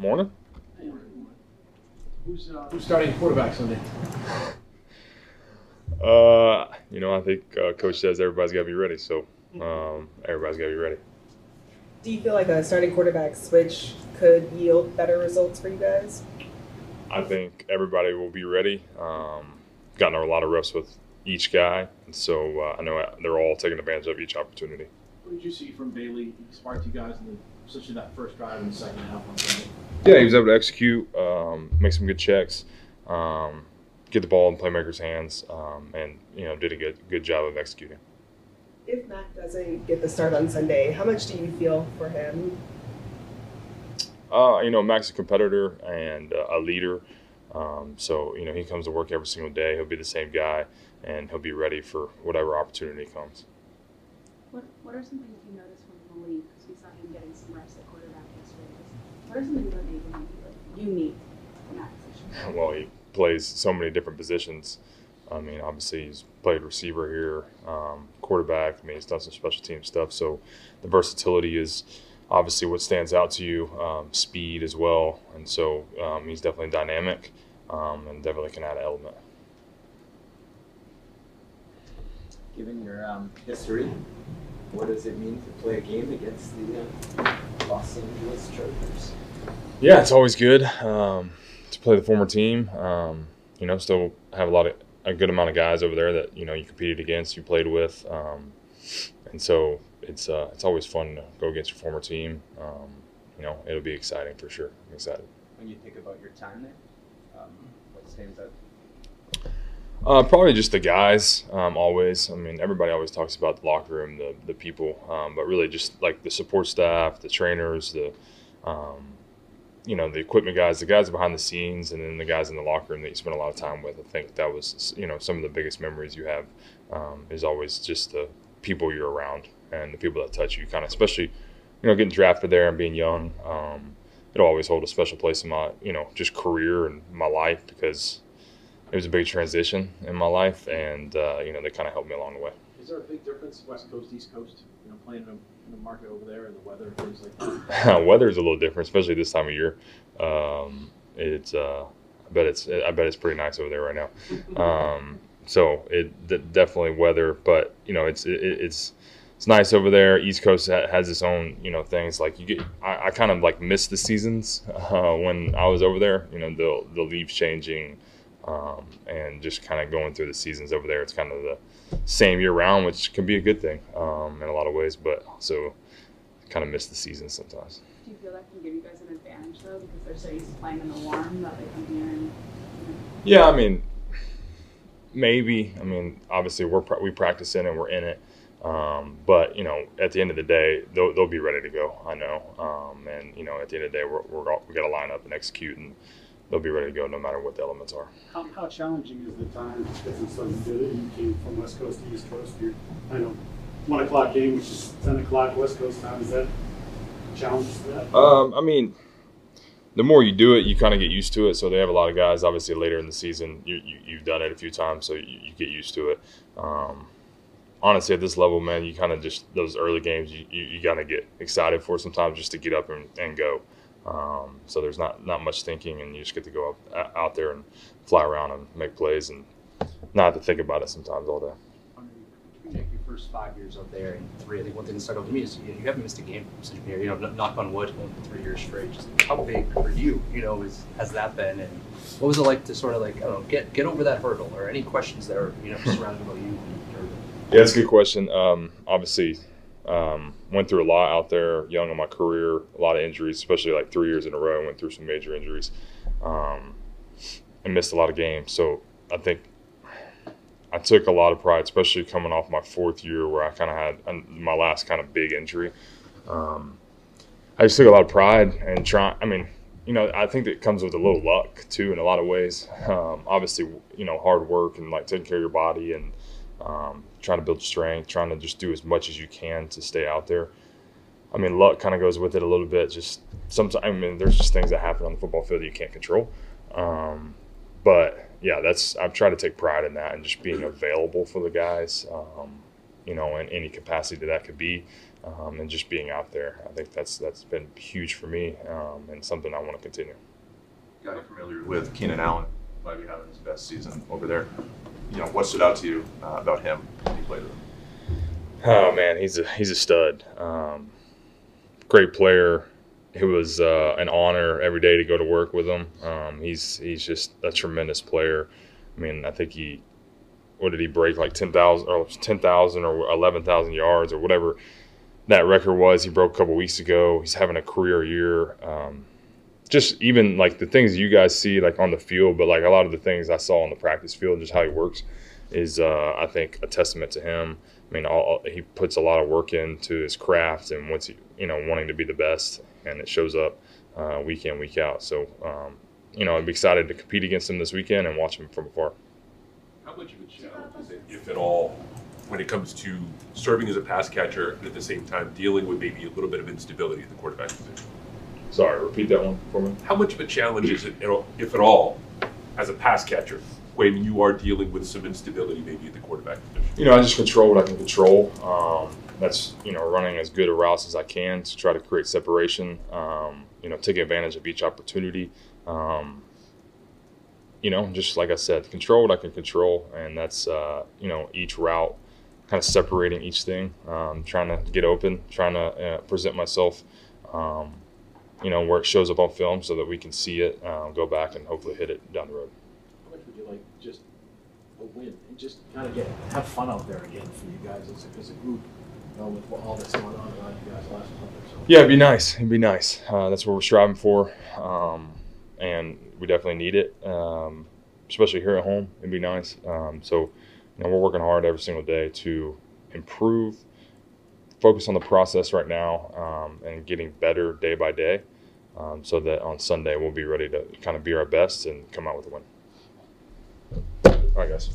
Morning. Who's, uh, who's starting quarterback Sunday? Uh, you know, I think uh, coach says everybody's got to be ready, so um, everybody's got to be ready. Do you feel like a starting quarterback switch could yield better results for you guys? I think everybody will be ready. Um, gotten a lot of reps with each guy, and so uh, I know they're all taking advantage of each opportunity. What did you see from Bailey? He sparked you guys, in the, especially that first drive in the second half on Yeah, he was able to execute, um, make some good checks, um, get the ball in playmakers' hands, um, and you know did a good good job of executing. If Mac doesn't get the start on Sunday, how much do you feel for him? Uh, you know, Mac's a competitor and uh, a leader. Um, so, you know, he comes to work every single day. He'll be the same guy, and he'll be ready for whatever opportunity comes. What, what are some things you noticed from Malik? Because we saw him getting some reps at quarterback yesterday. What are some things that made him unique in that position? Well, he plays so many different positions. I mean, obviously, he's played receiver here, um, quarterback. I mean, he's done some special team stuff. So the versatility is obviously what stands out to you, um, speed as well. And so um, he's definitely dynamic um, and definitely can add an element. Given your um, history, what does it mean to play a game against the uh, Los Angeles Chargers? Yeah, it's always good um, to play the former team. Um, you know, still have a lot of a good amount of guys over there that you know you competed against, you played with, um, and so it's uh, it's always fun to go against your former team. Um, you know, it'll be exciting for sure. I'm excited. When you think about your time there, um, what stands out? Uh, probably just the guys. Um, always. I mean, everybody always talks about the locker room, the the people, um, but really just like the support staff, the trainers, the um, you know the equipment guys, the guys behind the scenes, and then the guys in the locker room that you spend a lot of time with. I think that was you know some of the biggest memories you have um, is always just the people you're around and the people that touch you. Kind of especially you know getting drafted there and being young. Um, it'll always hold a special place in my you know just career and my life because it was a big transition in my life, and uh, you know they kind of helped me along the way. Is there a big difference, West Coast, East Coast? You know, playing in a, in a market over there and the weather, things like that. Weather is a little different, especially this time of year. Um, it's uh, I bet it's I bet it's pretty nice over there right now. Um, so it d- definitely weather, but you know it's it, it's it's nice over there. East Coast has its own you know things like you get. I, I kind of like miss the seasons uh, when I was over there. You know the the leaves changing. Um, and just kind of going through the seasons over there. It's kind of the same year round, which can be a good thing um, in a lot of ways, but also kind of miss the seasons sometimes. Do you feel that can give you guys an advantage though, because they're so used to playing in the warm that they come here and? You know, Yeah, I mean, maybe. I mean, obviously we're we practice in it, we're in it. Um, but you know, at the end of the day, they'll, they'll be ready to go. I know, um, and you know, at the end of the day, we're, we're all, we got to line up and execute, and they'll be ready to go no matter what the elements are. How, how challenging is the time difference like you did it? You came from West Coast to East Coast. You're, I know, one o'clock game, which is ten o'clock West Coast time. Is that a challenge to that? Um, I mean, the more you do it, you kind of get used to it. So they have a lot of guys. Obviously, later in the season, you, you you've done it a few times, so you, you get used to it. Um, honestly, at this level, man, you kind of just those early games, you, you, you got to get excited for sometimes just to get up and, and go. Um, so there's not not much thinking, and you just get to go up, out there and fly around and make plays, and not have to think about it sometimes all day. Nick, your first five years out there, and three, I think one thing that stuck out to me is you, you haven't missed a game since you've been here. You know, knock on wood, for three years straight. Just how big for you, you know, is has that been, and what was it like to sort of like I don't know, get get over that hurdle, or any questions that are you know surrounding about you? Yeah, that's a good question. Um, obviously, um, went through a lot out there young in my career, a lot of injuries, especially like three years in a row. Went through some major injuries um, and missed a lot of games. So I think I took a lot of pride, especially coming off my fourth year where I kind of had my last kind of big injury. Um, I just took a lot of pride and try. I mean, you know, I think that comes with a little luck too in a lot of ways. Um, obviously, you know, hard work and like taking care of your body and um, trying to build strength, trying to just do as much as you can to stay out there. I mean, luck kind of goes with it a little bit. Just sometimes, I mean, there's just things that happen on the football field that you can't control. Um, but yeah, that's I've tried to take pride in that and just being available for the guys. Um, you know, in any capacity that that could be. um, and just being out there. I think that's that's been huge for me um, and something I want to continue. got familiar with Keenan Allen, might be having his best season over there. You know, what stood out to you uh, about him when you played with him? Oh man, he's a he's a stud. Um, great player. It was uh, an honor every day to go to work with him. Um, he's he's just a tremendous player. I mean, I think he what did he break like ten thousand or ten thousand or eleven thousand yards or whatever that record was. He broke a couple weeks ago. He's having a career year. Um, just even like the things you guys see like on the field, but like a lot of the things I saw on the practice field, just how he works, is uh, I think a testament to him. I mean, all, he puts a lot of work into his craft and he, you know wanting to be the best, and it shows up uh, week in week out. So um, you know, I'm excited to compete against him this weekend and watch him from afar. How much of a challenge if at all, when it comes to serving as a pass catcher and at the same time dealing with maybe a little bit of instability at the quarterback position? Sorry, repeat that one for me. How much of a challenge is it, if at all, as a pass catcher, when you are dealing with some instability maybe at the quarterback position? You know, I just control what I can control. Um, that's you know running as good a routes as I can to try to create separation. Um, you know, taking advantage of each opportunity. Um, you know, just like I said, control what I can control, and that's uh, you know each route, kind of separating each thing, um, trying to get open, trying to uh, present myself. Um, you know where it shows up on film so that we can see it, uh, go back and hopefully hit it down the road. How much would you like just a win and just kind of get, have fun out there again for you guys as a, as a group, you know, with all that's going on around you guys last month or so? Yeah, it'd be nice. It'd be nice. Uh, that's what we're striving for, um, and we definitely need it, um, especially here at home. It'd be nice. Um, so, you know, we're working hard every single day to improve, focus on the process right now, um, and getting better day by day, um, so that on Sunday we'll be ready to kind of be our best and come out with a win. All right, guys.